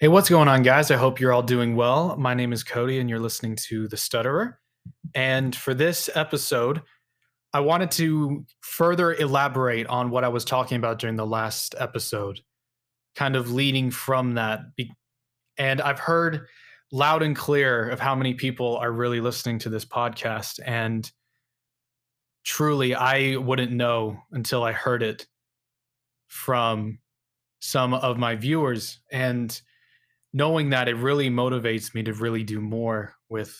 Hey, what's going on, guys? I hope you're all doing well. My name is Cody, and you're listening to The Stutterer. And for this episode, I wanted to further elaborate on what I was talking about during the last episode, kind of leading from that. And I've heard loud and clear of how many people are really listening to this podcast. And truly, I wouldn't know until I heard it from some of my viewers. And knowing that it really motivates me to really do more with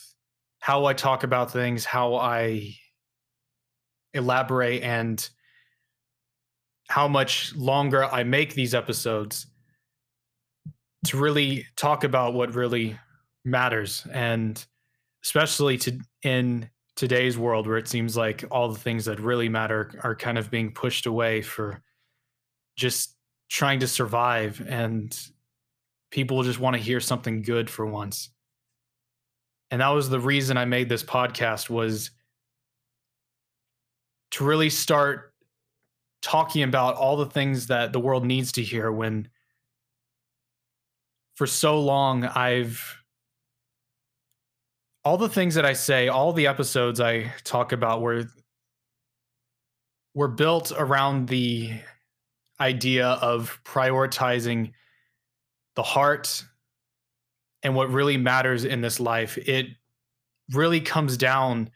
how I talk about things, how I elaborate, and how much longer I make these episodes to really talk about what really matters. And especially to in today's world where it seems like all the things that really matter are kind of being pushed away for just trying to survive and people just want to hear something good for once. And that was the reason i made this podcast was to really start talking about all the things that the world needs to hear when for so long i've all the things that i say all the episodes i talk about were were built around the idea of prioritizing the heart and what really matters in this life, it really comes down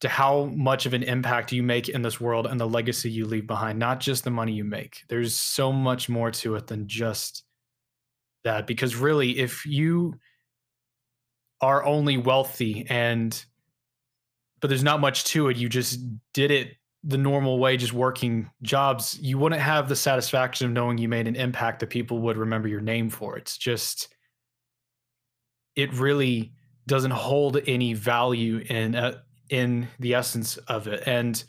to how much of an impact you make in this world and the legacy you leave behind, not just the money you make. There's so much more to it than just that. Because really, if you are only wealthy and but there's not much to it, you just did it the normal way, just working jobs, you wouldn't have the satisfaction of knowing you made an impact that people would remember your name for. It's just, it really doesn't hold any value in uh, in the essence of it. And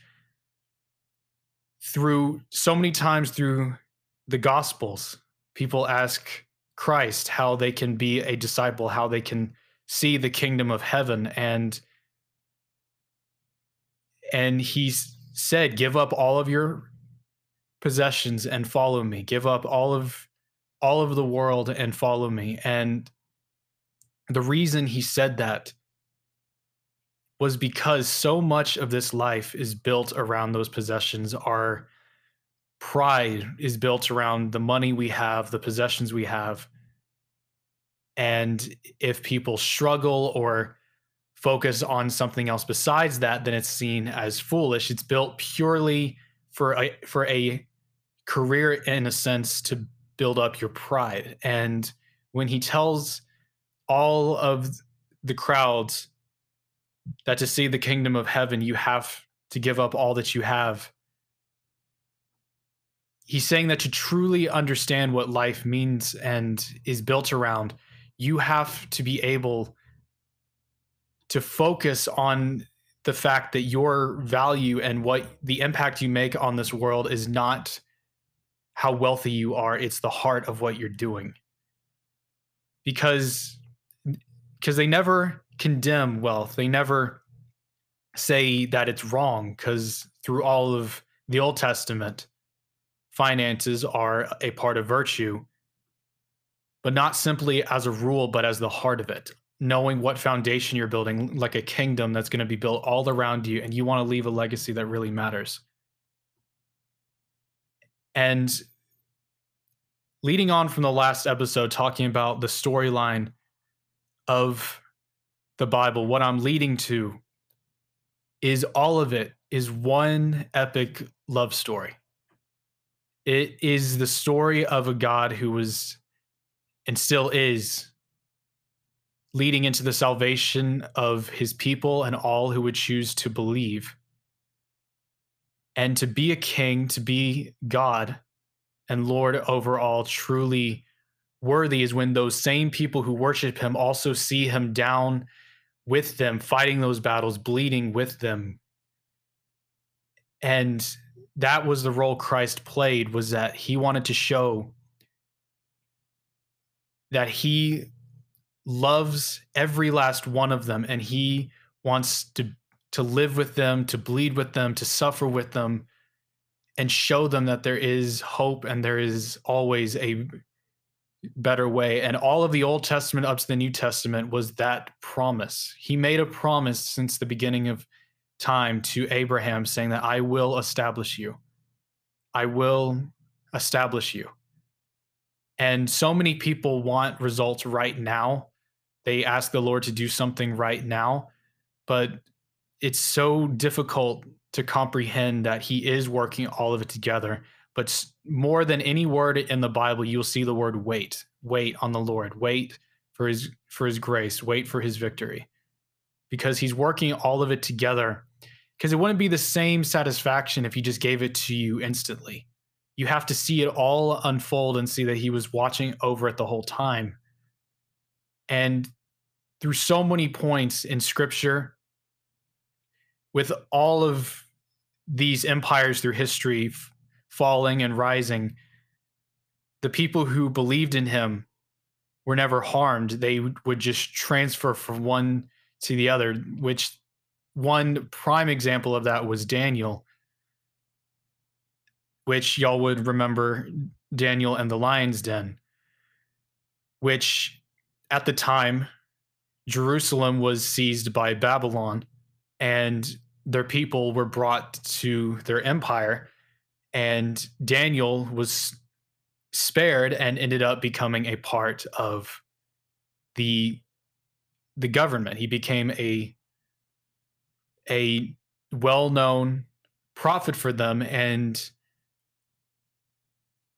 through so many times through the Gospels, people ask Christ how they can be a disciple, how they can see the kingdom of heaven, and and he's said, Give up all of your possessions and follow me. Give up all of all of the world and follow me. And the reason he said that was because so much of this life is built around those possessions. Our pride is built around the money we have, the possessions we have. And if people struggle or focus on something else besides that, then it's seen as foolish. It's built purely for a for a career in a sense to build up your pride. And when he tells all of the crowds that to see the kingdom of heaven you have to give up all that you have he's saying that to truly understand what life means and is built around you have to be able to focus on the fact that your value and what the impact you make on this world is not how wealthy you are it's the heart of what you're doing. Because because they never condemn wealth. They never say that it's wrong because through all of the old testament finances are a part of virtue but not simply as a rule but as the heart of it knowing what foundation you're building, like a kingdom that's going to be built all around you, and you want to leave a legacy that really matters. And leading on from the last episode, talking about the storyline of the Bible, what I'm leading to is all of it is one epic love story. It is the story of a God who was and still is leading into the salvation of his people and all who would choose to believe. And to be a king, to be God and Lord over all, truly worthy is when those same people who worship him also see him down with them, fighting those battles, bleeding with them. And that was the role Christ played was that he wanted to show that he loves every last one of them and he wants to to live with them to bleed with them to suffer with them and show them that there is hope and there is always a better way. And all of the Old Testament up to the New Testament was that promise. He made a promise since the beginning of time to Abraham, saying that I will establish you. I will establish you. And so many people want results right now. They ask the Lord to do something right now, but it's so difficult to comprehend that He is working all of it together but more than any word in the Bible, you'll see the word wait. Wait on the Lord. Wait for his for his grace. Wait for his victory. Because he's working all of it together. Because it wouldn't be the same satisfaction if he just gave it to you instantly. You have to see it all unfold and see that he was watching over it the whole time. And through so many points in scripture, with all of these empires through history falling and rising, the people who believed in him were never harmed. They would just transfer from one to the other, which one prime example of that was Daniel, which y'all would remember Daniel and the lion's den, which at the time, Jerusalem was seized by Babylon and their people were brought to their empire and Daniel was spared and ended up becoming a part of the the government. He became a a well-known prophet for them and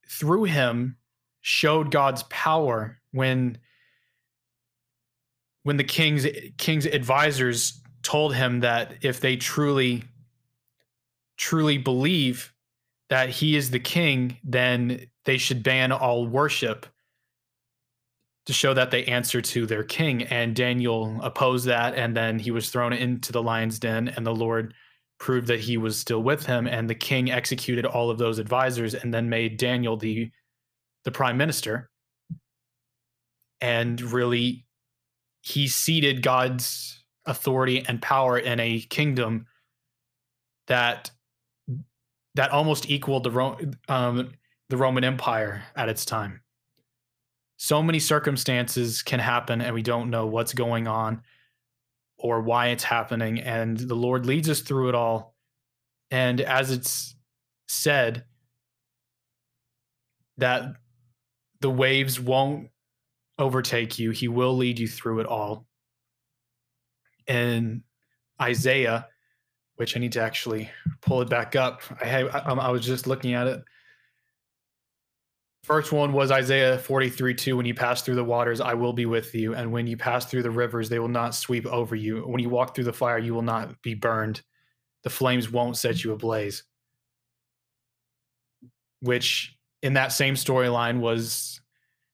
through him showed God's power when when the king's king's advisors told him that if they truly truly believe that he is the king, then they should ban all worship to show that they answer to their king. And Daniel opposed that, and then he was thrown into the lion's den, and the Lord proved that he was still with him. And the king executed all of those advisors, and then made Daniel the the prime minister. And really, he ceded God's authority and power in a kingdom that that almost equaled the Ro- um, the Roman Empire at its time. So many circumstances can happen, and we don't know what's going on or why it's happening. And the Lord leads us through it all. And as it's said, that the waves won't overtake you, He will lead you through it all. In Isaiah, which I need to actually pull it back up. I have, I, um, I was just looking at it. First one was Isaiah 43 2. When you pass through the waters, I will be with you. And when you pass through the rivers, they will not sweep over you. When you walk through the fire, you will not be burned. The flames won't set you ablaze. Which, in that same storyline, was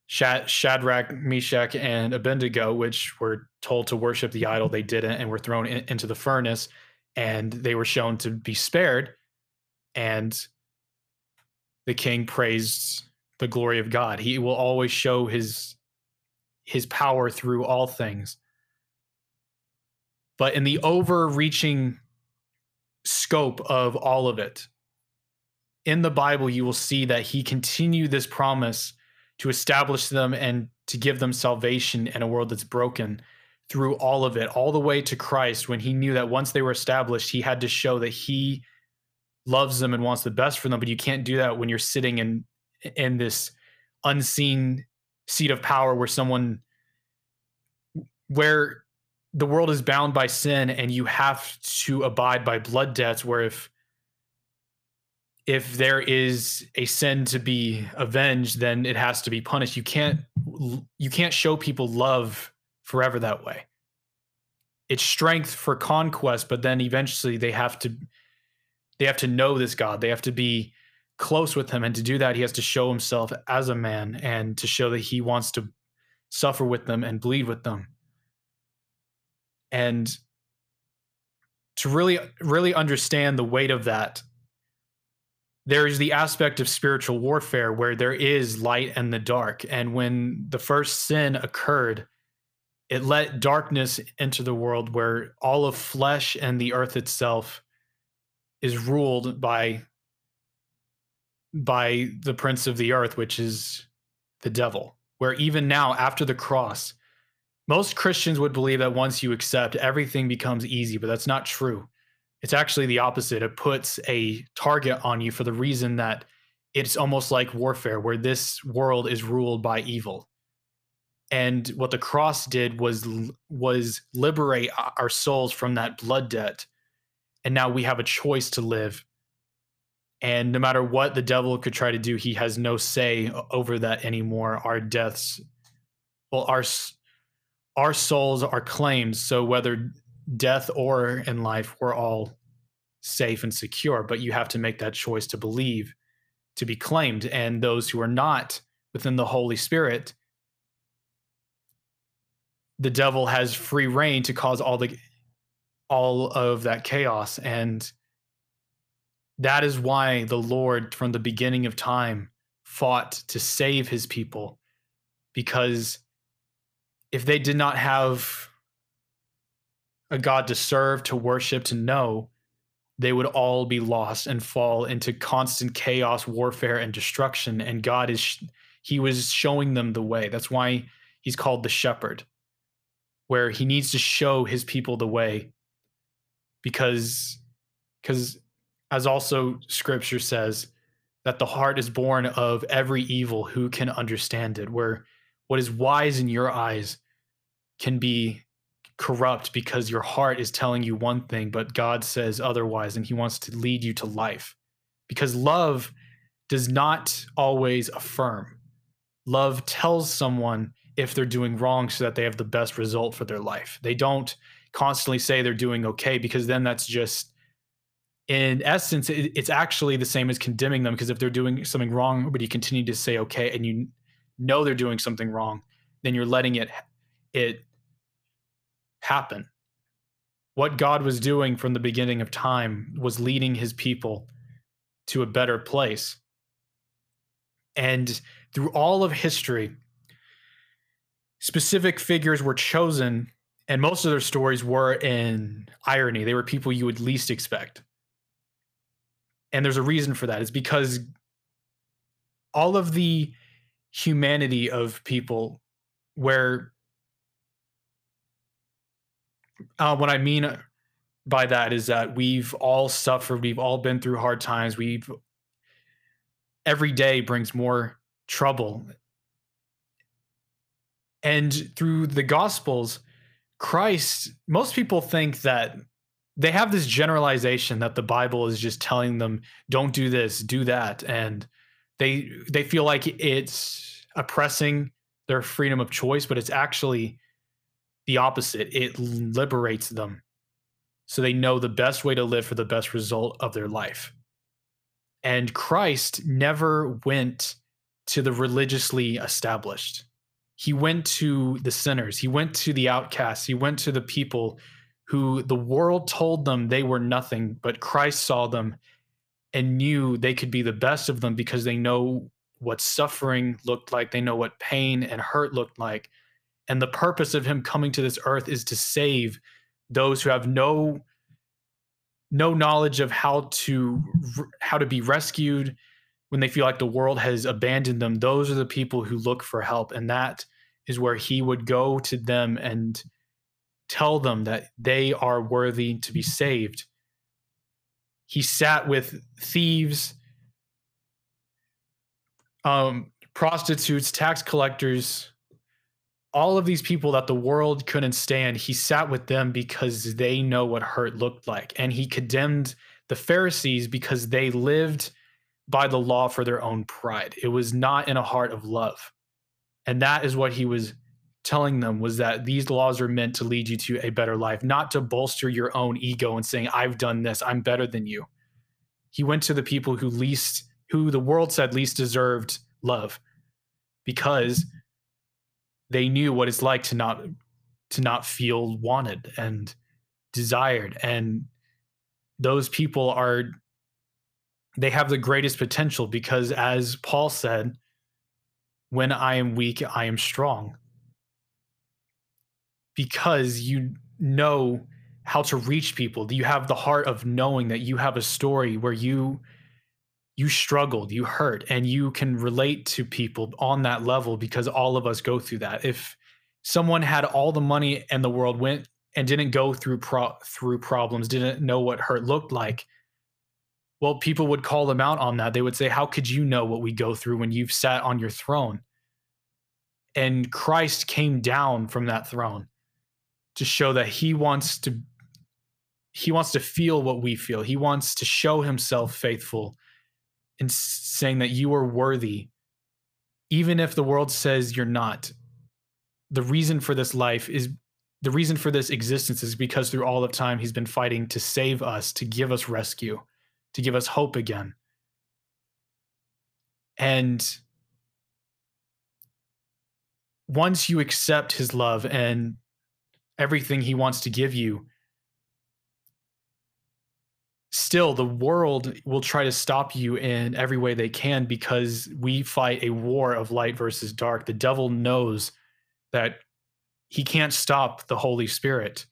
Shadrach, Meshach, and Abednego, which were told to worship the idol. They didn't and were thrown in, into the furnace and they were shown to be spared and the king praised the glory of god he will always show his his power through all things but in the overreaching scope of all of it in the bible you will see that he continued this promise to establish them and to give them salvation in a world that's broken through all of it, all the way to Christ, when he knew that once they were established, he had to show that he loves them and wants the best for them. But you can't do that when you're sitting in in this unseen seat of power where someone where the world is bound by sin and you have to abide by blood debts where if if there is a sin to be avenged then it has to be punished you can't you can't show people love forever that way. It's strength for conquest, but then eventually they have to they have to know this God. They have to be close with him and to do that he has to show himself as a man and to show that he wants to suffer with them and bleed with them. And to really really understand the weight of that there is the aspect of spiritual warfare where there is light and the dark and when the first sin occurred it let darkness enter the world where all of flesh and the earth itself is ruled by by the prince of the earth which is the devil where even now, after the cross, most Christians would believe that once you accept, everything becomes easy, but that's not true. It's actually the opposite. It puts a target on you for the reason that it's almost like warfare, where this world is ruled by evil. And what the cross did was was liberate our souls from that blood debt, and now we have a choice to live. And no matter what the devil could try to do, he has no say over that anymore. Our deaths, well, our our souls are claimed. So whether death or in life, we're all safe and secure. But you have to make that choice to believe, to be claimed. And those who are not within the Holy Spirit, the devil has free reign to cause all the all of that chaos. And that is why the Lord, from the beginning of time, fought to save his people because if they did not have a God to serve, to worship, to know, they would all be lost and fall into constant chaos, warfare, and destruction. And God is, He was showing them the way. That's why He's called the shepherd, where He needs to show His people the way. Because, because as also Scripture says, that the heart is born of every evil. Who can understand it? Where what is wise in your eyes can be corrupt because your heart is telling you one thing, but God says otherwise, and He wants to lead you to life. Because love does not always affirm. Love tells someone if they're doing wrong so that they have the best result for their life. They don't constantly say they're doing okay because then that's just, in essence, it's actually the same as condemning them because if they're doing something wrong, but you continue to say okay and you know they're doing something wrong, then you're letting it it happen. What God was doing from the beginning of time was leading his people to a better place. And through all of history, specific figures were chosen, and most of their stories were in irony. They were people you would least expect. And there's a reason for that. It's because all of the humanity of people, where uh, what I mean by that is that we've all suffered, we've all been through hard times. We've every day brings more trouble. And through the gospels, Christ, most people think that they have this generalization that the Bible is just telling them don't do this, do that and they they feel like it's oppressing their freedom of choice, but it's actually the opposite. It liberates them so they know the best way to live for the best result of their life. And Christ never went to the religiously established. He went to the sinners, he went to the outcasts, he went to the people who the world told them they were nothing, but Christ saw them and knew they could be the best of them because they know what suffering looked like, they know what pain and hurt looked like and the purpose of him coming to this earth is to save those who have no no knowledge of how to how to be rescued when they feel like the world has abandoned them. Those are the people who look for help. And that is where he would go to them and tell them that they are worthy to be saved. He sat with thieves um, prostitutes tax collectors all of these people that the world couldn't stand, he sat with them because they know what hurt looked like. And he condemned the Pharisees because they lived by the law for their own pride. It was not in a heart of love. And that is what he was telling them was that these laws are meant to lead you to a better life, not to bolster your own ego and saying, I've done this, I'm better than you. He went to the people who least, who the world said least deserved love because they knew what it's like to not to not feel wanted and desired. And those people are they have the greatest potential because as paul said when i am weak i am strong. Because you know how to reach people. You have the heart of knowing that you have a story where you you struggled, you hurt, and you can relate to people on that level because all of us go through that. If someone had all the money and the world, went and didn't go through pro- through problems, didn't know what hurt looked like, well, people would call them out on that. They would say, "How could you know what we go through when you've sat on your throne?" And Christ came down from that throne to show that he wants to he wants to feel what we feel. He wants to show himself faithful in saying that you are worthy, even if the world says you're not. The reason for this life is the reason for this existence is because through all of time, he's been fighting to save us, to give us rescue, to give us hope again. And once you accept his love and everything he wants to give you, still the world mm. will try to stop you in every way they can because we fight a war of light versus dark. The devil knows that he can't stop the holy spirit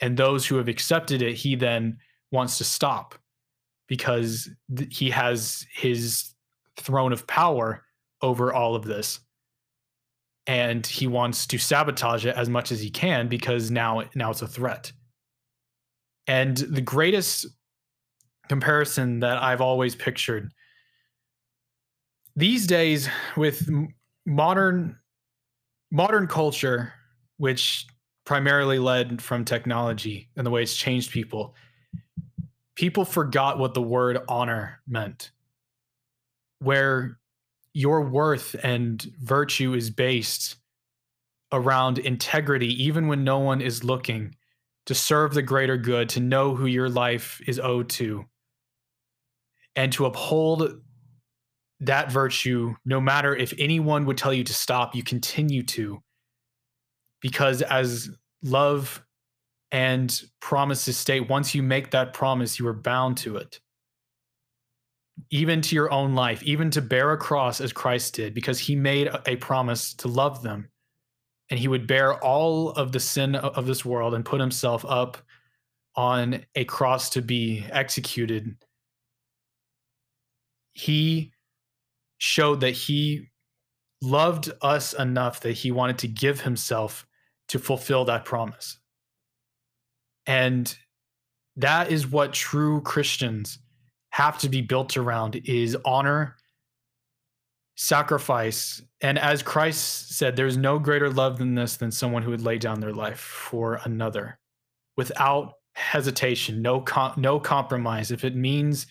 and those who have accepted it he then wants to stop because th- he has his throne of power over all of this. And he wants to sabotage it as much as he can because now now it's a threat. And the greatest comparison that I've always pictured. These days, with modern modern culture, which primarily led from technology and the way it's changed people, people forgot what the word honor meant. Where your worth and virtue is based around integrity, even when no one is looking, to serve the greater good, to know who your life is owed to, and to uphold that virtue, no matter if anyone would tell you to stop, you continue to. Because as love and promises state, once you make that promise, you are bound to it. Even to your own life, even to bear a cross as Christ did, because he made a promise to love them. And he would bear all of the sin of this world and put himself up on a cross to be executed he showed that he loved us enough that he wanted to give himself to fulfill that promise. And that is what true Christians have to be built around is honor, sacrifice, and as Christ said, there's no greater love than this than someone who would lay down their life for another without hesitation, no com- no compromise. If it means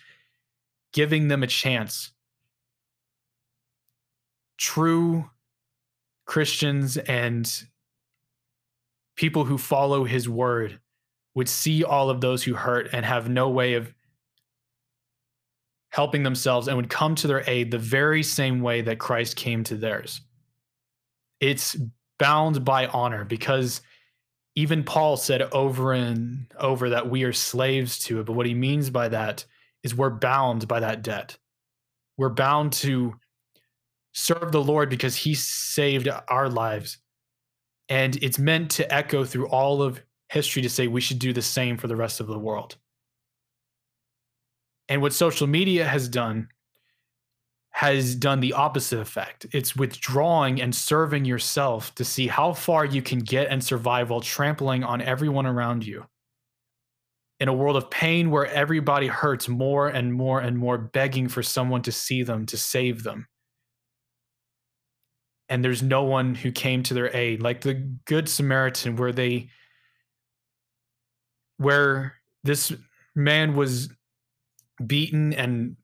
giving them a chance. True Christians and people who follow his word would see all of those who hurt and have no way of helping themselves and would come to their aid the very same way that Christ came to theirs. It's bound by honor because even Paul said over and over that we are slaves to it. But what he means by that is we're bound by that debt. We're bound to serve the Lord because he saved our lives. And it's meant to echo through all of history to say we should do the same for the rest of the world. And what social media has done has done the opposite effect. It's withdrawing and serving yourself to see how far you can get and survive while trampling on everyone around you in a world of pain where everybody hurts more and more and more, begging for someone to see them, to save them. And there's no one who came to their aid, like the Good Samaritan, where they, where this man was beaten and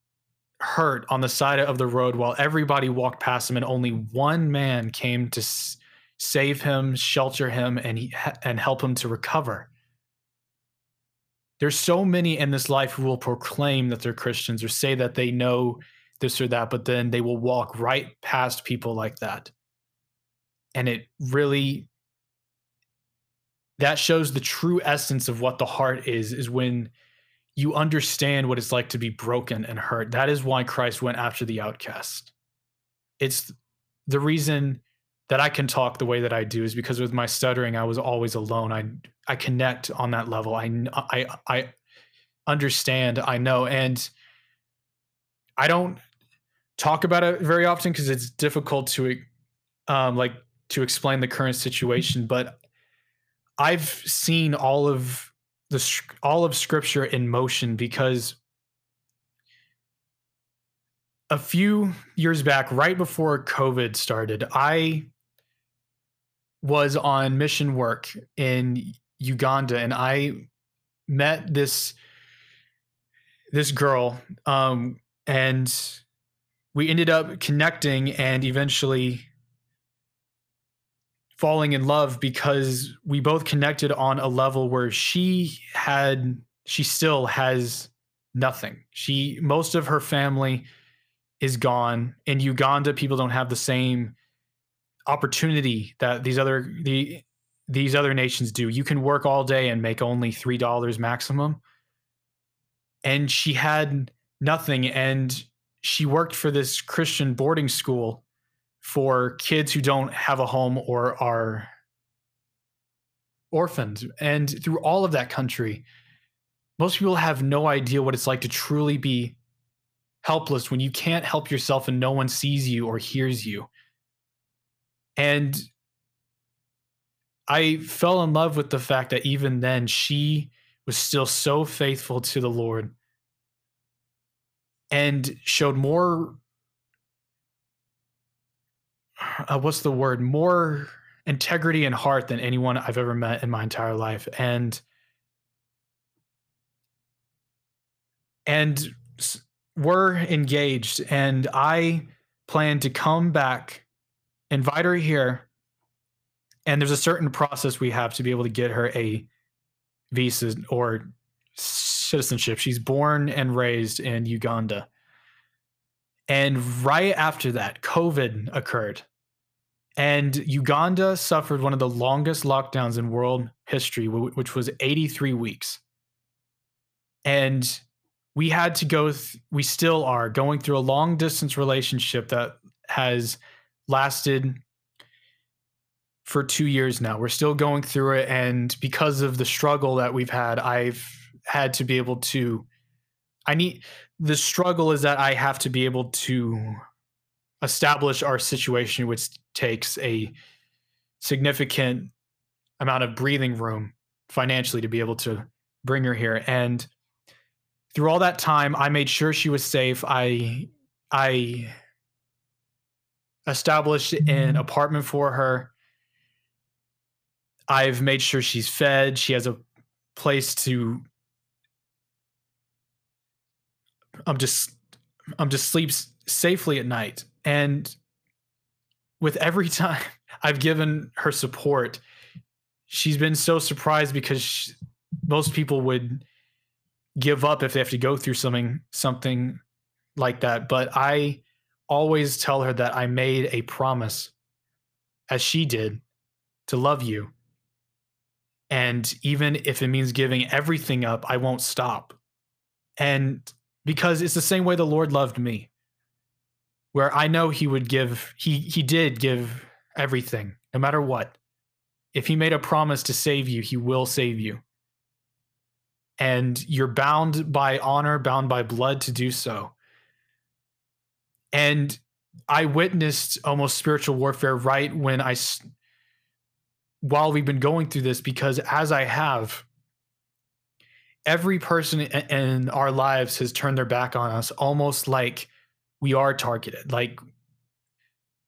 hurt on the side of the road while everybody walked past him, and only one man came to save him, shelter him, and he, and help him to recover there's so many in this life who will proclaim that they're Christians or say that they know this or that, but then they will walk right past people like that. And it really that shows the true essence of what the heart is is when you understand what it's like to be broken and hurt. That is why Christ went after the outcast. It's the reason that I can talk the way that I do is because with my stuttering, I was always alone. I I connect on that level. I I I understand. I know, and I don't talk about it very often because it's difficult to um, like to explain the current situation. But I've seen all of the all of Scripture in motion because a few years back, right before COVID started, I was on mission work in Uganda, and I met this this girl, um, and we ended up connecting and eventually falling in love because we both connected on a level where she had she still has nothing. She most of her family is gone. In Uganda, people don't have the same opportunity that these other the these other nations do. You can work all day and make only three dollars maximum. And she had nothing, and she worked for this Christian boarding school for kids who don't have a home or are orphans. And through all of that country, most people have no idea what it's like to truly be helpless when you can't help yourself and no one sees you or hears you. And I fell in love with the fact that even then she was still so faithful to the Lord and showed more uh, what's the word? More integrity and heart than anyone I've ever met in my entire life. And and we're engaged. And I plan to come back invite her here. And there's a certain process we have to be able to get her a visa or citizenship. She's born and raised in Uganda. And right after that covid occurred. And Uganda suffered one of the longest lockdowns in world history, which was 83 weeks. And we had to go, th- we still are going through a long distance relationship that has lasted for two years now. We're still going through it. And because of the struggle that we've had, I've had to be able to, I need, the struggle is that I have to be able to establish our situation, which takes a significant amount of breathing room financially to be able to bring her here. And through all that time, I made sure she was safe. I I established an apartment for her. I've made sure she's fed. She has a place to I'm just I'm just sleeps safely at night. And with every time I've given her support, she's been so surprised because she, most people would give up if they have to go through something something like that. But I always tell her that I made a promise, as she did, to love you. And even if it means giving everything up, I won't stop. And because it's the same way the Lord loved me where I know he would give he he did give everything no matter what. If he made a promise to save you, he will save you. And you're bound by honor, bound by blood to do so. And I witnessed almost spiritual warfare right when I while we've been going through this because as I have every person in our lives has turned their back on us almost like we are targeted. Like,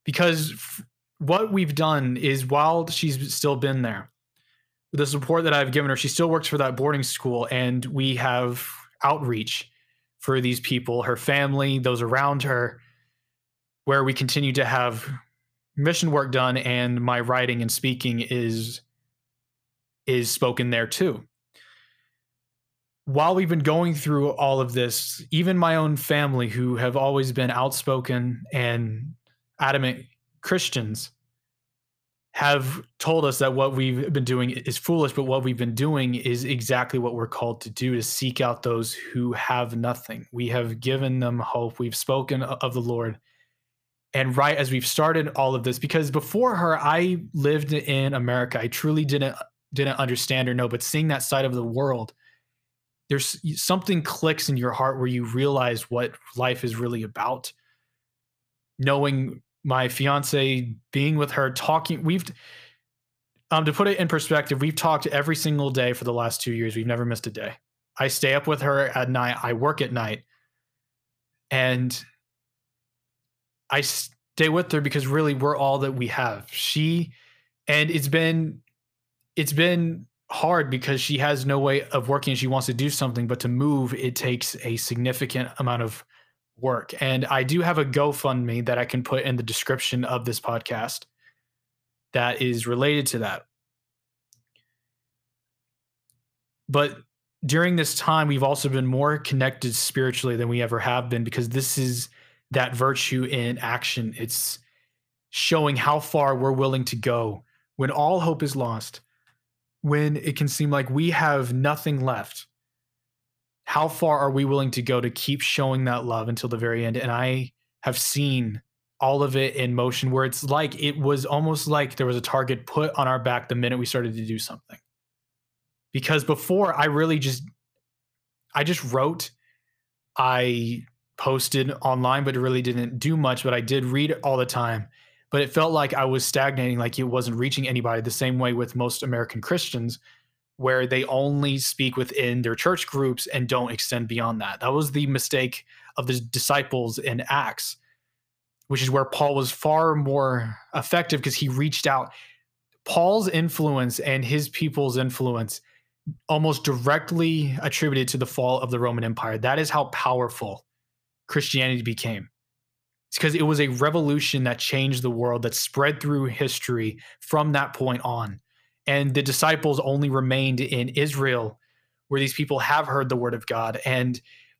because what we've done is while she's still been there, the support that I've given her, she still works for that boarding school, and we have outreach for these people, her family, those around her, where we continue to have mission work done, and my writing and speaking is is spoken there too while we've been going through all of this, even my own family, who have always been outspoken and adamant Christians, have told us that what we've been doing is foolish, but what we've been doing is exactly what we're called to do to seek out those who have nothing. We have given them hope. We've spoken of the Lord. And right as we've started all of this, because before her, I lived in America. I truly didn't didn't understand or know, but seeing that side of the world there's something clicks in your heart where you realize what life is really about. Knowing my fiance, being with her, talking, we've um to put it in perspective, we've talked every single day for the last two years. We've never missed a day. I stay up with her at night. I work at night. And I stay with her because really we're all that we have. She and it's been it's been hard because she has no way of working she wants to do something but to move it takes a significant amount of work and i do have a gofundme that i can put in the description of this podcast that is related to that but during this time we've also been more connected spiritually than we ever have been because this is that virtue in action. It's showing how far we're willing to go when all hope is lost when it can seem like we have nothing left. How far are we willing to go to keep showing that love until the very end? And i have seen all of it in motion where it's like it was almost like there was a target put on our back the minute we started to do something. Because before i really just i just wrote i posted online but really didn't do much but i did read all the time but it felt like I was stagnating, like it wasn't reaching anybody the same way with most American Christians, where they only speak within their church groups and don't extend beyond that. That was the mistake of the disciples in Acts, which is where Paul was far more effective because he reached out. Paul's influence and his people's influence almost directly attributed to the fall of the Roman Empire. That is how powerful Christianity became. It's because it was a revolution that changed the world that spread through history from that point on. And the disciples only remained in Israel, where these people have heard the word of God. And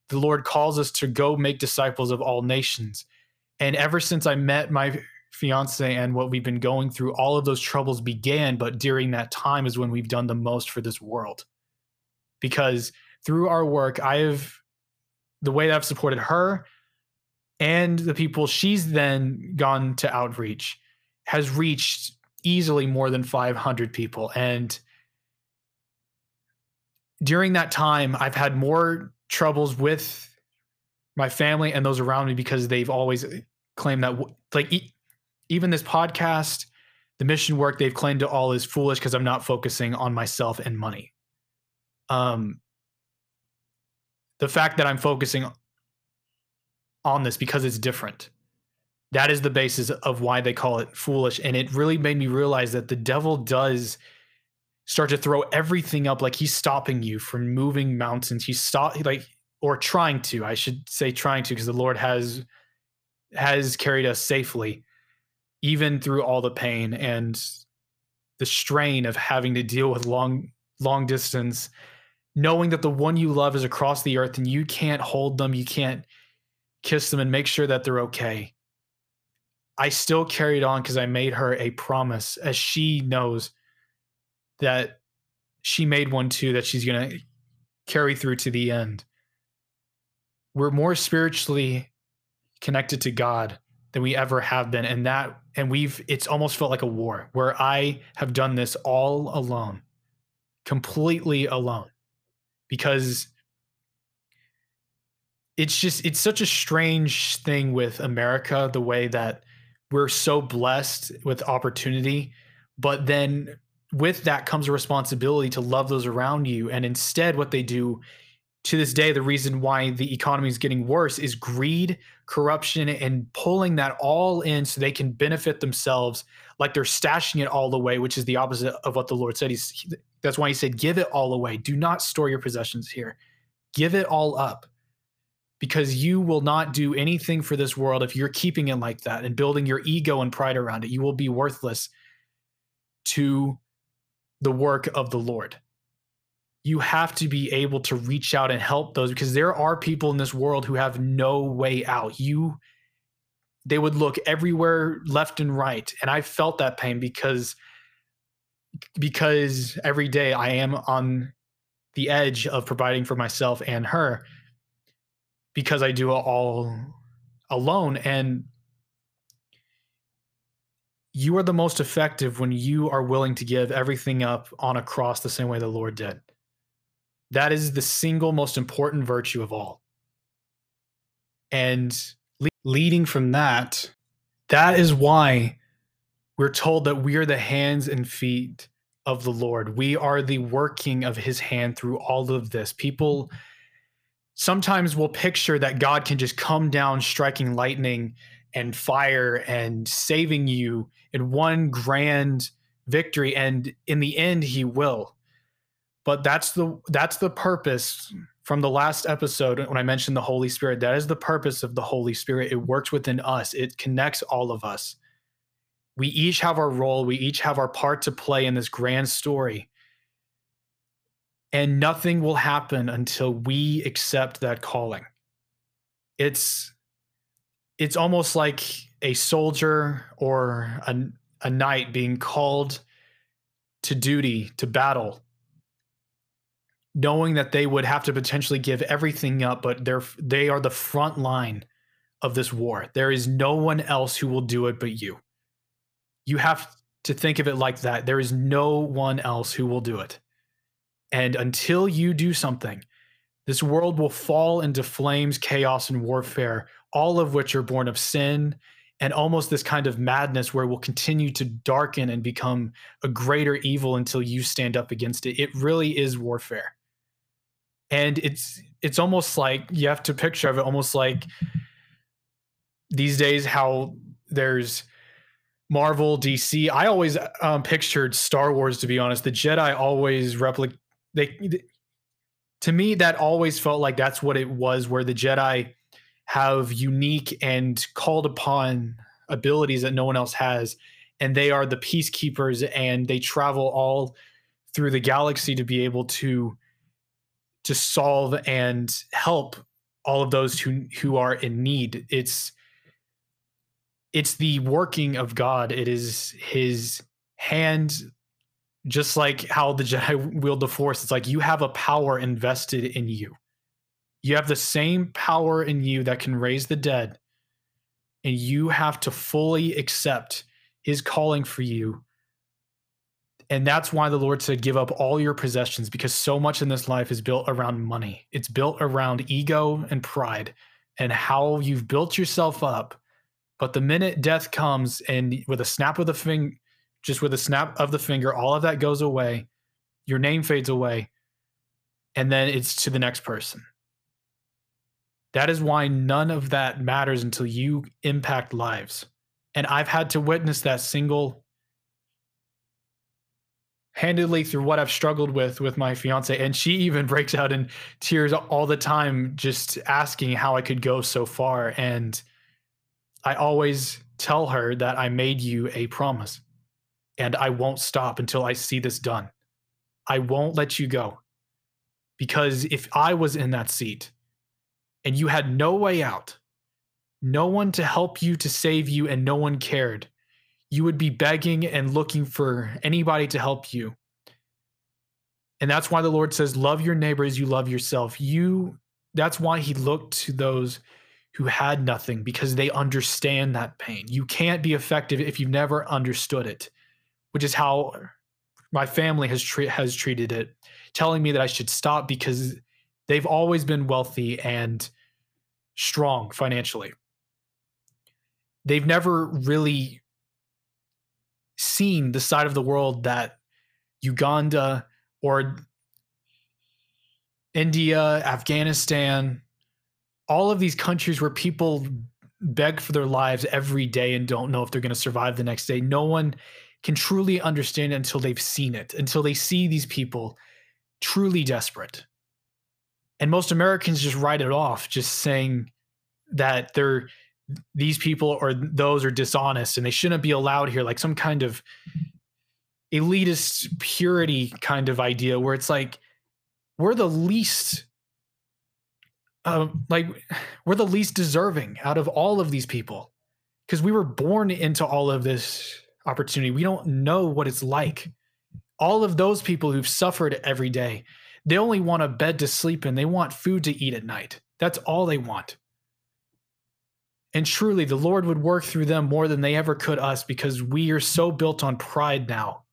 the Lord calls us to go make disciples of all nations. And ever since I met my fiance and what we've been going through, all of those troubles began. But during that time is when we've done the most for this world. Because through our work, I have the way that I've supported her and the people she's then gone to outreach has reached easily more than 500 people. And during that time i've had more troubles with my family and those around me because they've always claimed that like even this podcast the mission work they've claimed to all is foolish because i'm not focusing on myself and money. Um the fact that i'm focusing on this because it's different. That is the basis of why they call it foolish. And it really made me realize that the devil does start to throw everything up like he's stopping you from moving mountains. He's stop like or trying to, I should say trying to, because the Lord has has carried us safely, even through all the pain and the strain of having to deal with long, long distance, knowing that the one you love is across the earth and you can't hold them, you can't kiss them and make sure that they're okay. I still carried on because I made her a promise, as she knows that she made one too, that she's going to carry through to the end. We're more spiritually connected to God than we ever have been. And that, and we've, it's almost felt like a war where I have done this all alone, completely alone, because it's just it's such a strange thing with America the way that we're so blessed with opportunity but then with that comes a responsibility to love those around you and instead what they do to this day the reason why the economy is getting worse is greed corruption and pulling that all in so they can benefit themselves like they're stashing it all away which is the opposite of what the lord said he's that's why he said give it all away do not store your possessions here give it all up because you will not do anything for this world if you're keeping it like that and building your ego and pride around it. You will be worthless to the work of the Lord. You have to be able to reach out and help those because there are people in this world who have no way out. You they would look everywhere left and right and I felt that pain because because every day I am on the edge of providing for myself and her because I do it all alone. And you are the most effective when you are willing to give everything up on a cross the same way the Lord did. That is the single most important virtue of all. And leading from that, that is why we're told that we are the hands and feet of the Lord. We are the working of his hand through all of this. People sometimes will picture that God can just come down striking lightning and fire and saving you in one grand victory and in the end he will. But that's the that's the purpose from the last episode when I mentioned the Holy Spirit. That is the purpose of the Holy Spirit. It works within us. It connects all of us we each have our role, we each have our part to play in this grand story. And nothing will happen until we accept that calling. It's it's almost like a soldier or a, a knight being called to duty, to battle, knowing that they would have to potentially give everything up, but they're they are the front line of this war. There is no one else who will do it but you you have to think of it like that. There is no one else who will do it. And until you do something, this world will fall into flames, chaos, and warfare, all of which are born of sin and almost this kind of madness where it will continue to darken and become a greater evil until you stand up against it. It really is warfare. And it's it's almost like you have to picture of it almost like these days how there's Marvel, DC. I always um, pictured Star Wars. To be honest, the Jedi always replicate. They, to me, that always felt like that's what it was. Where the Jedi have unique and called upon abilities that no one else has, and they are the peacekeepers, and they travel all through the galaxy to be able to to solve and help all of those who who are in need. It's it's the working of God. It is his hand, just like how the Jedi wield the force. It's like you have a power invested in you. You have the same power in you that can raise the dead. And you have to fully accept his calling for you. And that's why the Lord said, Give up all your possessions, because so much in this life is built around money. It's built around ego and pride and how you've built yourself up but the minute death comes and with a snap of the finger, just with a snap of the finger, all of that goes away. Your name fades away. And then it's to the next person. That is why none of that matters until you impact lives. And I've had to witness that single handedly through what I've struggled with with my fiance and she even breaks out in tears all the time just asking how I could go so far and I always tell her that I made you a promise and I won't stop until I see this done. I won't let you go. Because if I was in that seat and you had no way out, no one to help you, to save you, and no one cared, you would be begging and looking for anybody to help you. And that's why the Lord says, Love your neighbor as you love yourself. You, that's why He looked to those who had nothing because they understand that pain. You can't be effective if you've never understood it, which is how my family has tre- has treated it, telling me that I should stop because they've always been wealthy and strong financially. They've never really seen the side of the world that Uganda or India, Afghanistan, all of these countries where people beg for their lives every day and don't know if they're going to survive the next day. No one can truly understand until they've seen it, until they see these people truly desperate. And most Americans just write it off, just saying that they're these people or those are dishonest and they shouldn't be allowed here, like some kind of elitist purity kind of idea where it's like we're the least um, like we're the least deserving out of all of these people because we were born into all of this opportunity. We don't know what it's like. All of those people who've suffered every day, they only want a bed to sleep in. They want food to eat at night. That's all they want. And truly, the Lord would work through them more than they ever could us because we are so built on pride now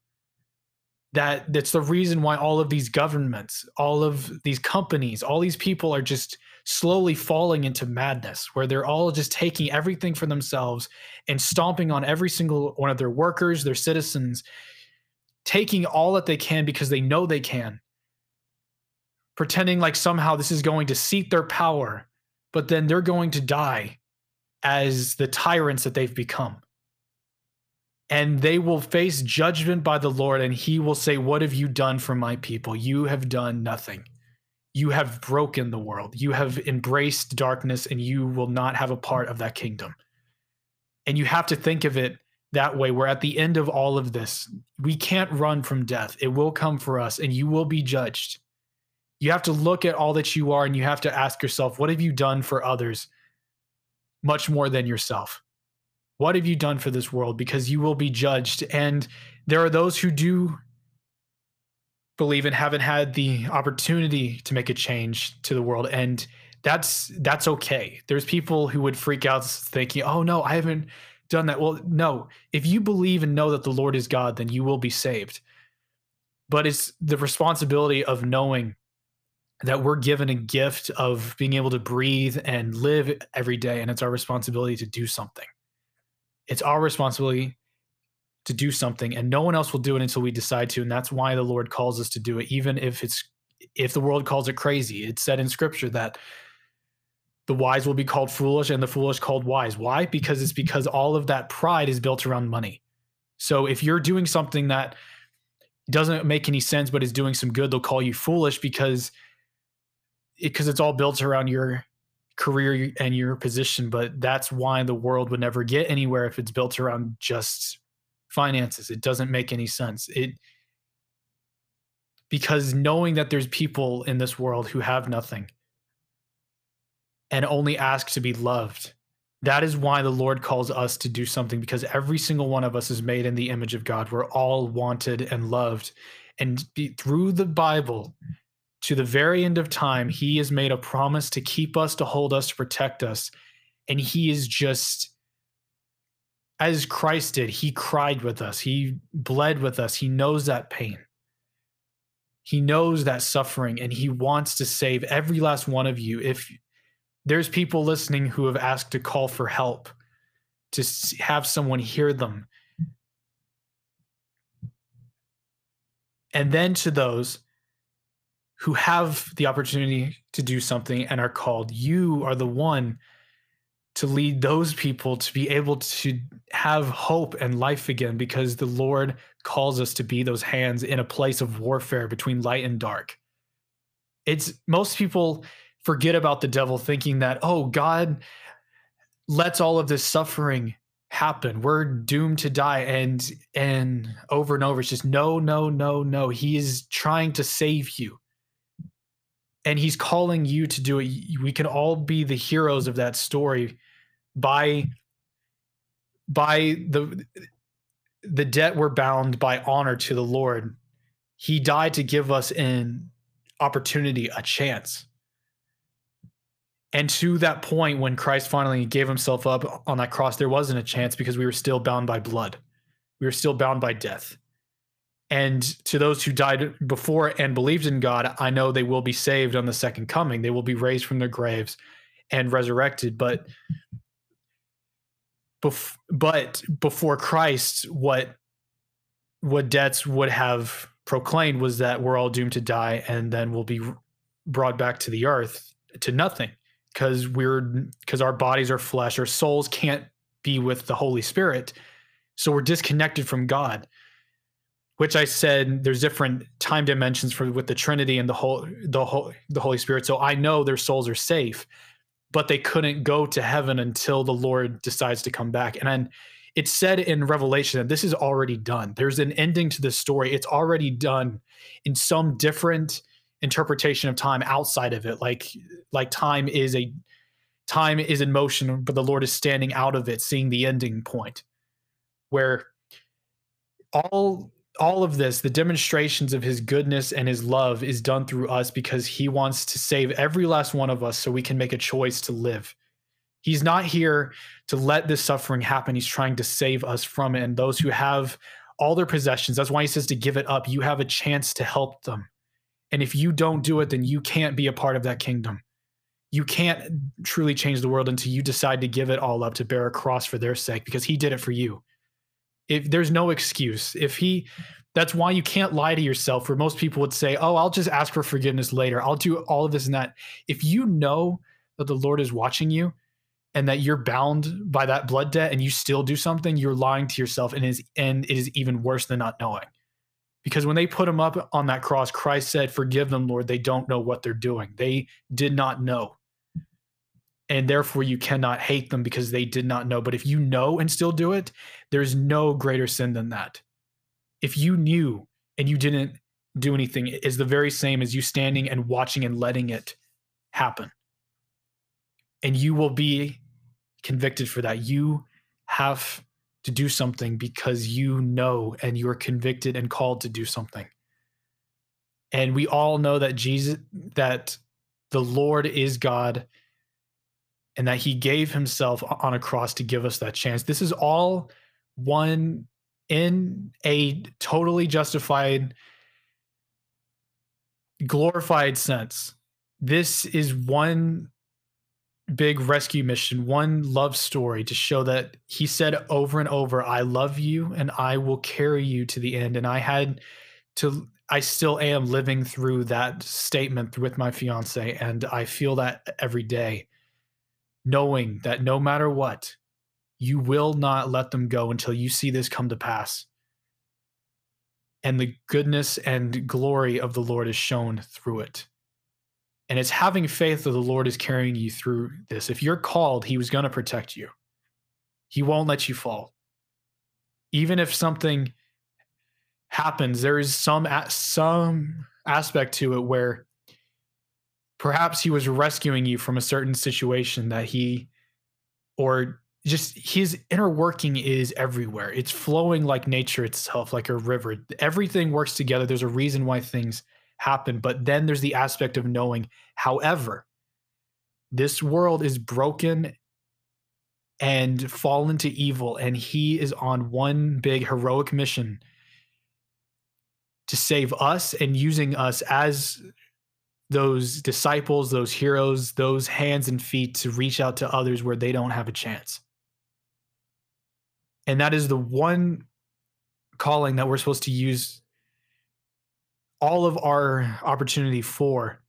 that that's the reason why all of these governments, all of these companies, all these people are just slowly falling into madness where they're all just taking everything for themselves and stomping on every single one of their workers, their citizens, taking all that they can because they know they can. Pretending like somehow this is going to seat their power, but then they're going to die as the tyrants that they've become and they will face judgment by the Lord, and he will say, What have you done for my people? You have done nothing. You have broken the world. You have embraced darkness, and you will not have a part of that kingdom. And you have to think of it that way. We're at the end of all of this. We can't run from death, it will come for us, and you will be judged. You have to look at all that you are, and you have to ask yourself, What have you done for others much more than yourself? What have you done for this world? Because you will be judged. And there are those who do believe and haven't had the opportunity to make a change to the world. And that's that's okay. There's people who would freak out thinking, oh no, I haven't done that. Well, no. If you believe and know that the Lord is God, then you will be saved. But it's the responsibility of knowing that we're given a gift of being able to breathe and live every day. And it's our responsibility to do something. It's our responsibility to do something, and no one else will do it until we decide to. And that's why the Lord calls us to do it, even if it's if the world calls it crazy. It's said in Scripture that the wise will be called foolish and the foolish called wise. Why? Because it's because all of that pride is built around money. So if you're doing something that doesn't make any sense but is doing some good, they'll call you foolish because because it, it's all built around your career and your position, but that's why the world would never get anywhere if it's built around just finances. It doesn't make any sense. It because knowing that there's people in this world who have nothing and only ask to be loved. That is why the Lord calls us to do something because every single one of us is made in the image of God. We're all wanted and loved. And through the Bible, to the very end of time, he has made a promise to keep us, to hold us, to protect us. And he is just, as Christ did, he cried with us, he bled with us, he knows that pain. He knows that suffering, and he wants to save every last one of you. If there's people listening who have asked to call for help, to have someone hear them. And then to those who have the opportunity to do something and are called. You are the one to lead those people to be able to have hope and life again because the Lord calls us to be those hands in a place of warfare between light and dark. It's most people forget about the devil thinking that, oh, God lets all of this suffering happen. We're doomed to die. And and over and over, it's just no, no, no, no. He is trying to save you and he's calling you to do it. We can all be the heroes of that story by by the the debt we're bound by honor to the lord. He died to give us an opportunity a chance. And to that point when christ finally gave himself up on that cross there wasn't a chance because we were still bound by blood. We were still bound by death and to those who died before and believed in God, I know they will be saved on the second coming. They will be raised from their graves and resurrected. But bef- but before Christ, what what debts would have proclaimed was that we're all doomed to die and then we'll be brought back to the earth to nothing because we're because our bodies are flesh, our souls can't be with the Holy Spirit. So we're disconnected from God which I said there's different time dimensions for with the Trinity and the whole the whole the Holy Spirit. So I know their souls are safe, but they couldn't go to heaven until the Lord decides to come back. And then it's said in Revelation that this is already done. There's an ending to this story. It's already done in some different interpretation of time outside of it. Like like time is a time is in motion, but the Lord is standing out of it, seeing the ending point. Where all all of this, the demonstrations of his goodness and his love is done through us because he wants to save every last one of us so we can make a choice to live. He's not here to let this suffering happen. He's trying to save us from it. And those who have all their possessions. That's why he says to give it up. You have a chance to help them. And if you don't do it, then you can't be a part of that kingdom. You can't truly change the world until you decide to give it all up to bear a cross for their sake because he did it for you. If there's no excuse. If he that's why you can't lie to yourself where most people would say, "Oh, I'll just ask for forgiveness later. I'll do all of this and that." If you know that the Lord is watching you and that you're bound by that blood debt and you still do something, you're lying to yourself and is and it is even worse than not knowing. Because when they put him up on that cross, Christ said, Forgive them, Lord. They don't know what they're doing. They did not know. And therefore, you cannot hate them because they did not know. But if you know and still do it, there's no greater sin than that. If you knew and you didn't do anything, is the very same as you standing and watching and letting it happen. And you will be convicted for that. You have to do something because you know and you are convicted and called to do something. And we all know that Jesus, that the Lord is God and that he gave himself on a cross to give us that chance. This is all one in a totally justified, glorified sense. This is one big rescue mission, one love story to show that he said over and over, I love you and I will carry you to the end. And I had to, I still am living through that statement with my fiance. And I feel that every day, knowing that no matter what, you will not let them go until you see this come to pass. And the goodness and glory of the Lord is shown through it. And it's having faith that the Lord is carrying you through this. If you're called, He was going to protect you, He won't let you fall. Even if something happens, there is some some aspect to it where perhaps he was rescuing you from a certain situation that he or just his inner working is everywhere. It's flowing like nature itself, like a river. Everything works together. There's a reason why things happen. But then there's the aspect of knowing, however, this world is broken and fallen to evil, and he is on one big heroic mission to save us and using us as those disciples, those heroes, those hands and feet to reach out to others where they don't have a chance. And that is the one calling that we're supposed to use all of our opportunity for.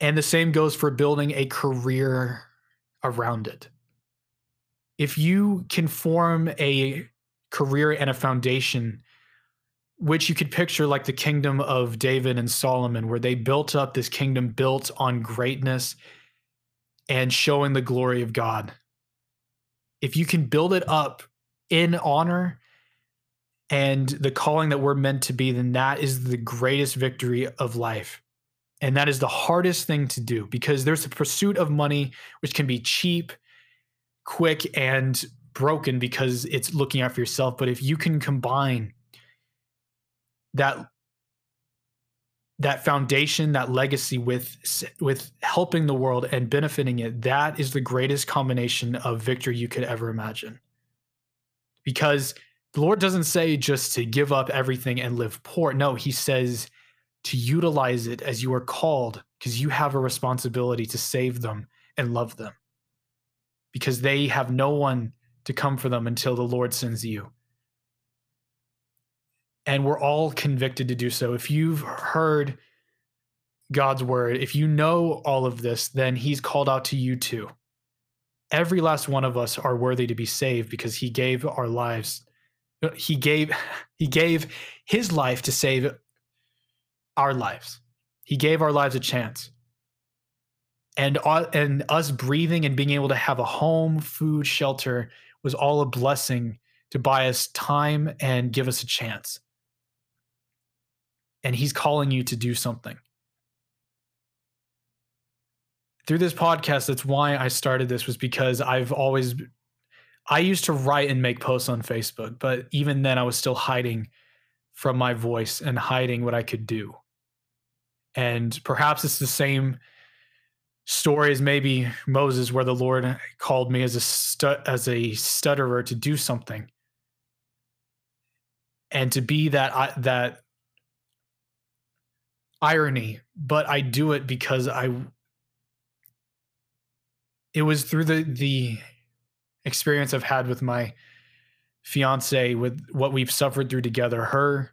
And the same goes for building a career around it. If you can form a career and a foundation, which you could picture like the kingdom of David and Solomon, where they built up this kingdom built on greatness and showing the glory of God. If you can build it up in honor and the calling that we're meant to be, then that is the greatest victory of life. And that is the hardest thing to do because there's a pursuit of money, which can be cheap, quick, and broken because it's looking out for yourself. But if you can combine that that foundation that legacy with with helping the world and benefiting it that is the greatest combination of victory you could ever imagine because the Lord doesn't say just to give up everything and live poor. No, he says to utilize it as you are called because you have a responsibility to save them and love them because they have no one to come for them until the Lord sends you. And we're all convicted to do so. If you've heard God's word, if you know all of this, then he's called out to you too. Every last one of us are worthy to be saved because he gave our lives he gave he gave his life to save our lives. He gave our lives a chance. And uh, and us breathing and being able to have a home, food, shelter was all a blessing to buy us time and give us a chance. And he's calling you to do something. Through this podcast, that's why I started this was because I've always I used to write and make posts on Facebook, but even then I was still hiding from my voice and hiding what I could do. And perhaps it's the same story as maybe Moses, where the Lord called me as a stu- as a stutterer to do something. and to be that that irony, but I do it because I it was through the the experience I've had with my fiance with what we've suffered through together. Her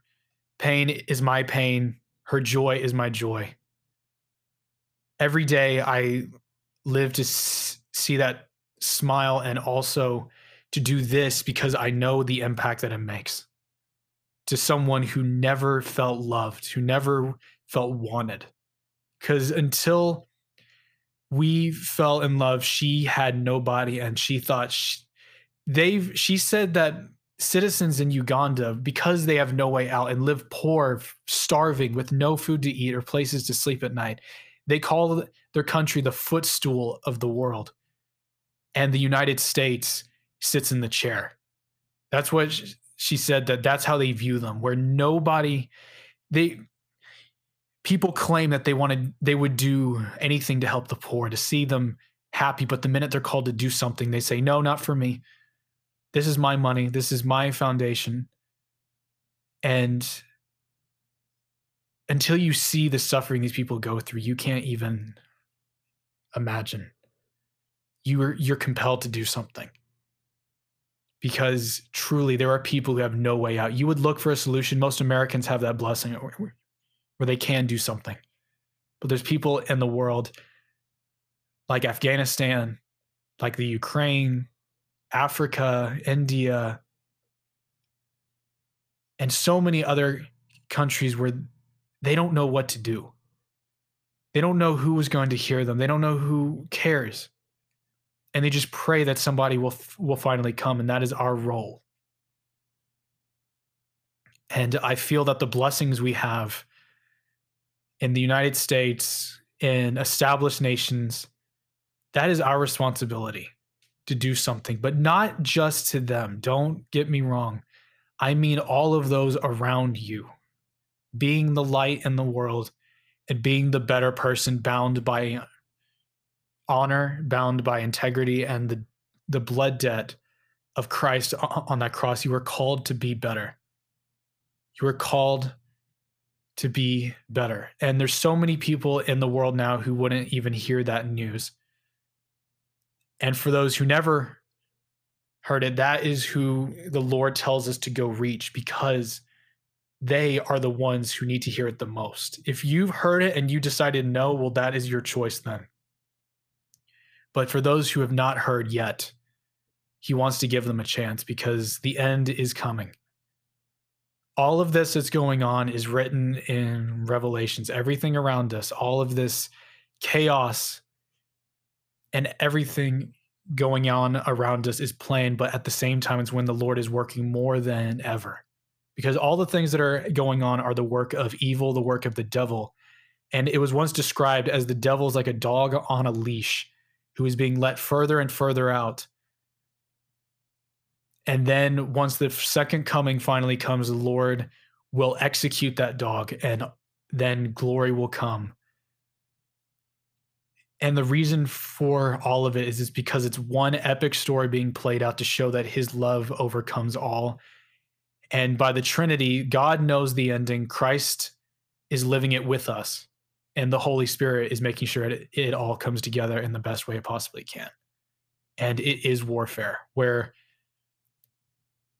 pain is my pain, her joy is my joy. Every day I live to s- see that smile and also to do this because I know the impact that it makes to someone who never felt loved, who never felt wanted. Because until we fell in love, she had nobody, and she thought she, they've. She said that citizens in Uganda, because they have no way out and live poor, starving, with no food to eat or places to sleep at night, they call their country the footstool of the world. And the United States sits in the chair. That's what she said that that's how they view them, where nobody, they, people claim that they wanted they would do anything to help the poor to see them happy but the minute they're called to do something they say no not for me. This is my money. This is my foundation. And until you see the suffering these people go through you can't even imagine. You're you're compelled to do something. Because truly there are people who have no way out. You would look for a solution. Most americans have that blessing where they can do something. But there's people in the world like Afghanistan, like the Ukraine, Africa, India, and so many other countries where they don't know what to do. They don't know who is going to hear them. They don't know who cares. And they just pray that somebody will will finally come and that is our role. And I feel that the blessings we have in the United States, in established nations, that is our responsibility to do something, but not just to them. Don't get me wrong. I mean, all of those around you, being the light in the world and being the better person bound by honor, bound by integrity, and the, the blood debt of Christ on that cross. You are called to be better. You are called to be better. And there's so many people in the world now who wouldn't even hear that news. And for those who never heard it, that is who the Lord tells us to go reach because they are the ones who need to hear it the most. If you've heard it and you decided no, well, that is your choice then. But for those who have not heard yet, he wants to give them a chance because the end is coming all of this that's going on is written in revelations. Everything around us all of this chaos and everything going on around us is planned but at the same time it's when the lord is working more than ever. Because all the things that are going on are the work of evil the work of the devil. And it was once described as the devil's like a dog on a leash who is being let further and further out and then once the second coming finally comes, the Lord will execute that dog and then glory will come. And the reason for all of it is, is because it's one epic story being played out to show that his love overcomes all. And by the Trinity, God knows the ending. Christ is living it with us. And the Holy Spirit is making sure it, it all comes together in the best way it possibly can. And it is warfare where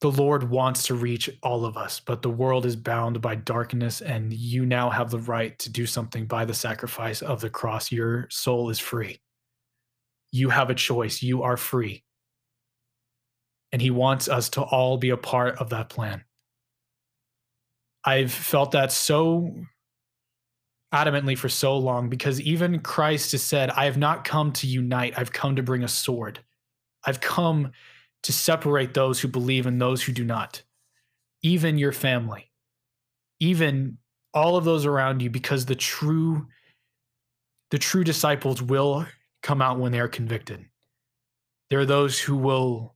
the Lord wants to reach all of us, but the world is bound by darkness, and you now have the right to do something by the sacrifice of the cross. Your soul is free. You have a choice. You are free. And He wants us to all be a part of that plan. I've felt that so adamantly for so long because even Christ has said, I have not come to unite, I've come to bring a sword. I've come to separate those who believe and those who do not, even your family, even all of those around you, because the true the true disciples will come out when they are convicted. There are those who will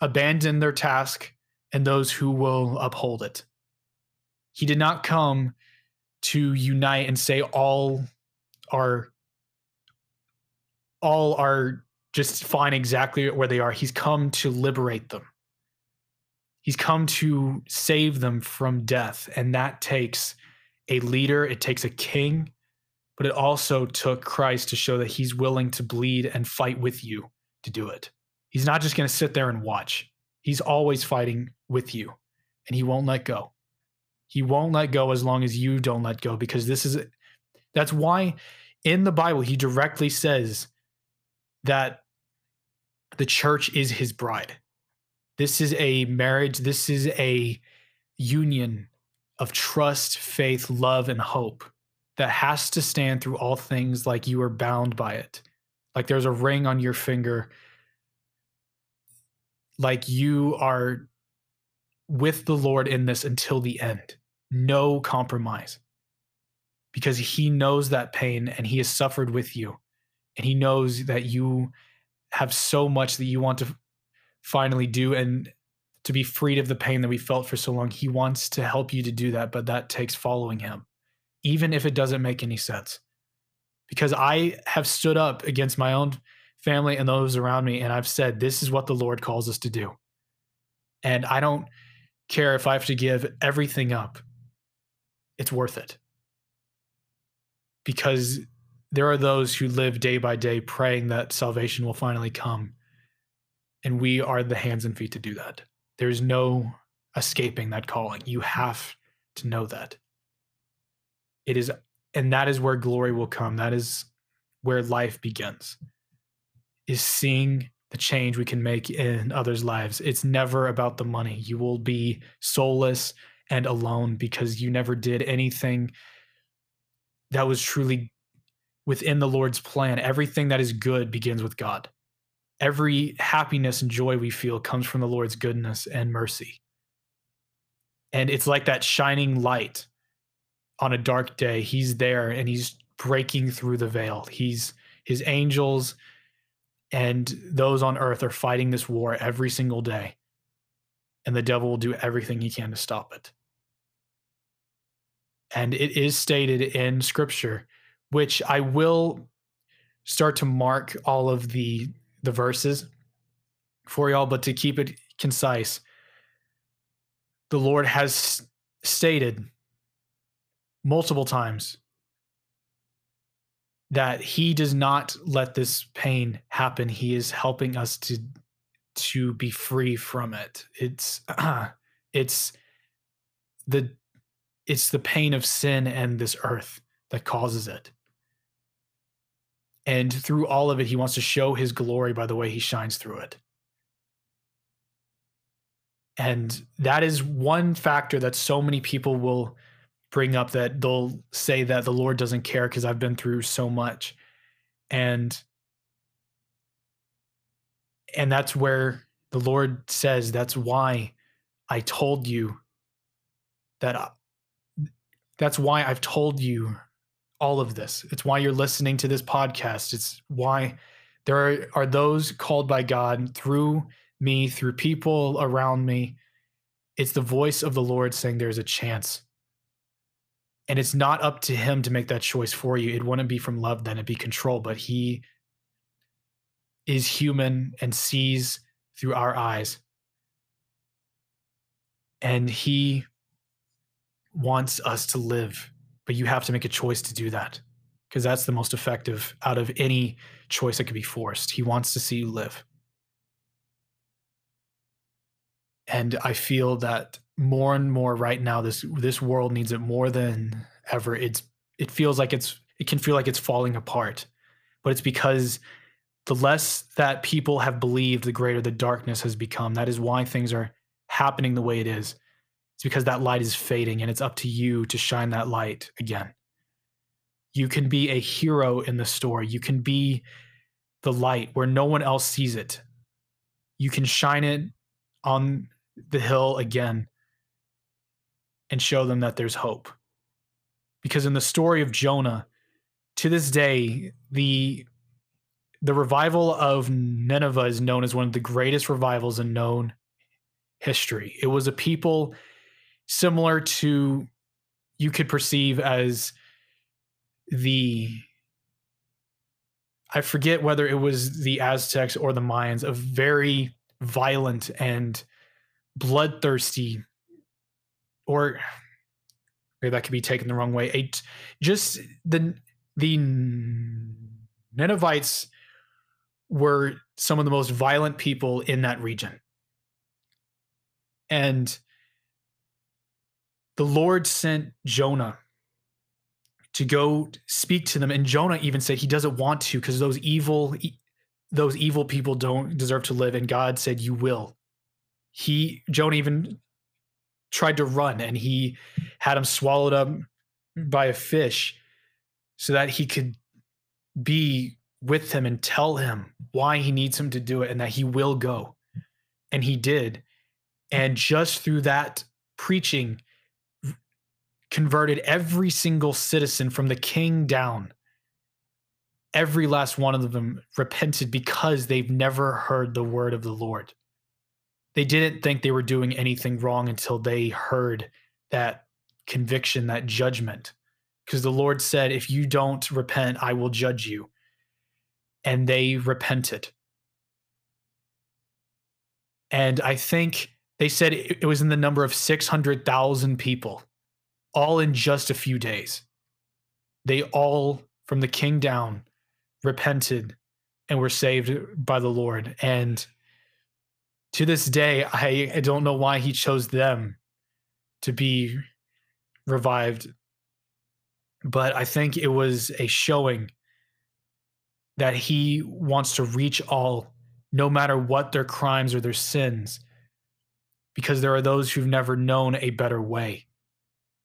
abandon their task and those who will uphold it. He did not come to unite and say all are all are just find exactly where they are. He's come to liberate them. He's come to save them from death. And that takes a leader, it takes a king, but it also took Christ to show that he's willing to bleed and fight with you to do it. He's not just going to sit there and watch, he's always fighting with you, and he won't let go. He won't let go as long as you don't let go, because this is that's why in the Bible he directly says that the church is his bride. This is a marriage, this is a union of trust, faith, love, and hope that has to stand through all things like you are bound by it. Like there's a ring on your finger, like you are with the Lord in this until the end. No compromise. Because he knows that pain and he has suffered with you. And he knows that you have so much that you want to finally do and to be freed of the pain that we felt for so long. He wants to help you to do that, but that takes following him, even if it doesn't make any sense. Because I have stood up against my own family and those around me, and I've said, This is what the Lord calls us to do. And I don't care if I have to give everything up, it's worth it. Because there are those who live day by day praying that salvation will finally come. And we are the hands and feet to do that. There's no escaping that calling. You have to know that. It is, and that is where glory will come. That is where life begins, is seeing the change we can make in others' lives. It's never about the money. You will be soulless and alone because you never did anything that was truly within the Lord's plan. Everything that is good begins with God every happiness and joy we feel comes from the Lord's goodness and mercy. And it's like that shining light on a dark day. He's there and he's breaking through the veil. He's his angels and those on earth are fighting this war every single day. And the devil will do everything he can to stop it. And it is stated in scripture, which I will start to mark all of the the verses for y'all, but to keep it concise, the Lord has stated multiple times that he does not let this pain happen. He is helping us to to be free from it. It's it's the it's the pain of sin and this earth that causes it and through all of it, he wants to show his glory by the way he shines through it. And that is one factor that so many people will bring up that they'll say that the Lord doesn't care because I've been through so much. And and that's where the Lord says that's why I told you that I, that's why I've told you all of this. It's why you're listening to this podcast. It's why there are, are those called by God through me, through people around me. It's the voice of the Lord saying there's a chance. And it's not up to him to make that choice for you. It wouldn't be from love, then it'd be control. But he is human and sees through our eyes. And he wants us to live but you have to make a choice to do that because that's the most effective out of any choice that could be forced. He wants to see you live. And I feel that more and more right now this this world needs it more than ever. It's it feels like it's it can feel like it's falling apart. But it's because the less that people have believed, the greater the darkness has become. That is why things are happening the way it is. It's because that light is fading and it's up to you to shine that light again. You can be a hero in the story. You can be the light where no one else sees it. You can shine it on the hill again and show them that there's hope. Because in the story of Jonah, to this day, the the revival of Nineveh is known as one of the greatest revivals in known history. It was a people similar to you could perceive as the I forget whether it was the Aztecs or the Mayans, a very violent and bloodthirsty or maybe that could be taken the wrong way. A, just the the Ninevites were some of the most violent people in that region. And the Lord sent Jonah to go speak to them and Jonah even said he doesn't want to because those evil those evil people don't deserve to live and God said you will. He Jonah even tried to run and he had him swallowed up by a fish so that he could be with him and tell him why he needs him to do it and that he will go. And he did. And just through that preaching, converted every single citizen from the king down. Every last one of them repented because they've never heard the word of the Lord. They didn't think they were doing anything wrong until they heard that conviction, that judgment. Because the Lord said, If you don't repent, I will judge you and they repented. And I think they said it was in the number of 600,000 people, all in just a few days. They all, from the king down, repented and were saved by the Lord. And to this day, I, I don't know why he chose them to be revived. But I think it was a showing that he wants to reach all, no matter what their crimes or their sins, because there are those who've never known a better way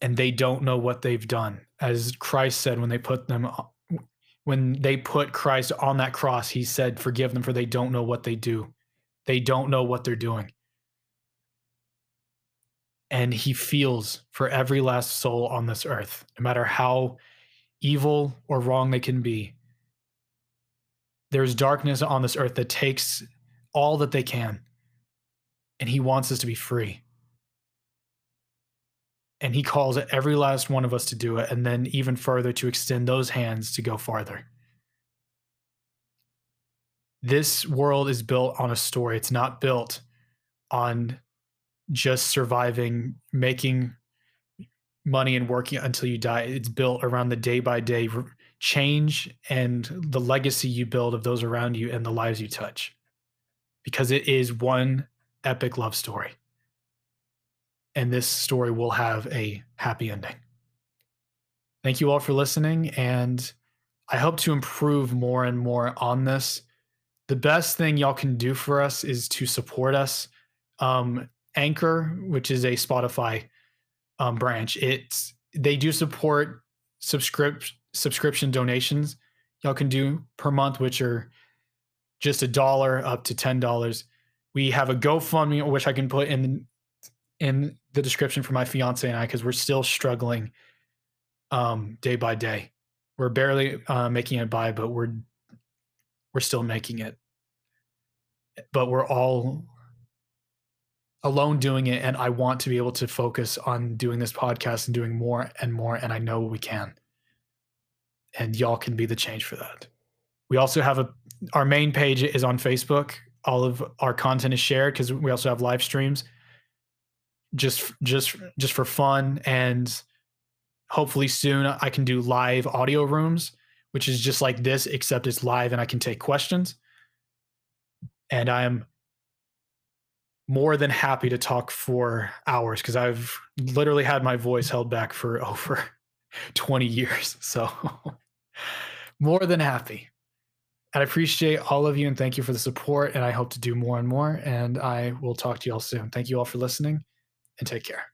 and they don't know what they've done. As Christ said when they put them when they put Christ on that cross, he said, Forgive them, for they don't know what they do. They don't know what they're doing. And he feels for every last soul on this earth, no matter how evil or wrong they can be there's darkness on this earth that takes all that they can and he wants us to be free and he calls every last one of us to do it and then even further to extend those hands to go farther. This world is built on a story. It's not built on just surviving making money and working until you die. It's built around the day by day change and the legacy you build of those around you and the lives you touch because it is one epic love story and this story will have a happy ending. Thank you all for listening and i hope to improve more and more on this. The best thing y'all can do for us is to support us. Um, anchor which is a spotify um, branch it's they do support subscription subscription donations. Y'all can do per month, which are just a dollar up to ten dollars. We have a GoFundMe, which I can put in in the description for my fiance and I, because we're still struggling um, day by day. We're barely uh, making it by, but we're we're still making it. But we're all alone doing it, and I want to be able to focus on doing this podcast and doing more and more, and I know we can and y'all can be the change for that. We also have a our main page is on Facebook. All of our content is shared because we also have live streams. Just just just for fun and hopefully soon I can do live audio rooms, which is just like this except it's live and I can take questions. And I am more than happy to talk for hours because I've literally had my voice held back for over 20 years. So more than happy. And I appreciate all of you and thank you for the support. And I hope to do more and more. And I will talk to you all soon. Thank you all for listening and take care.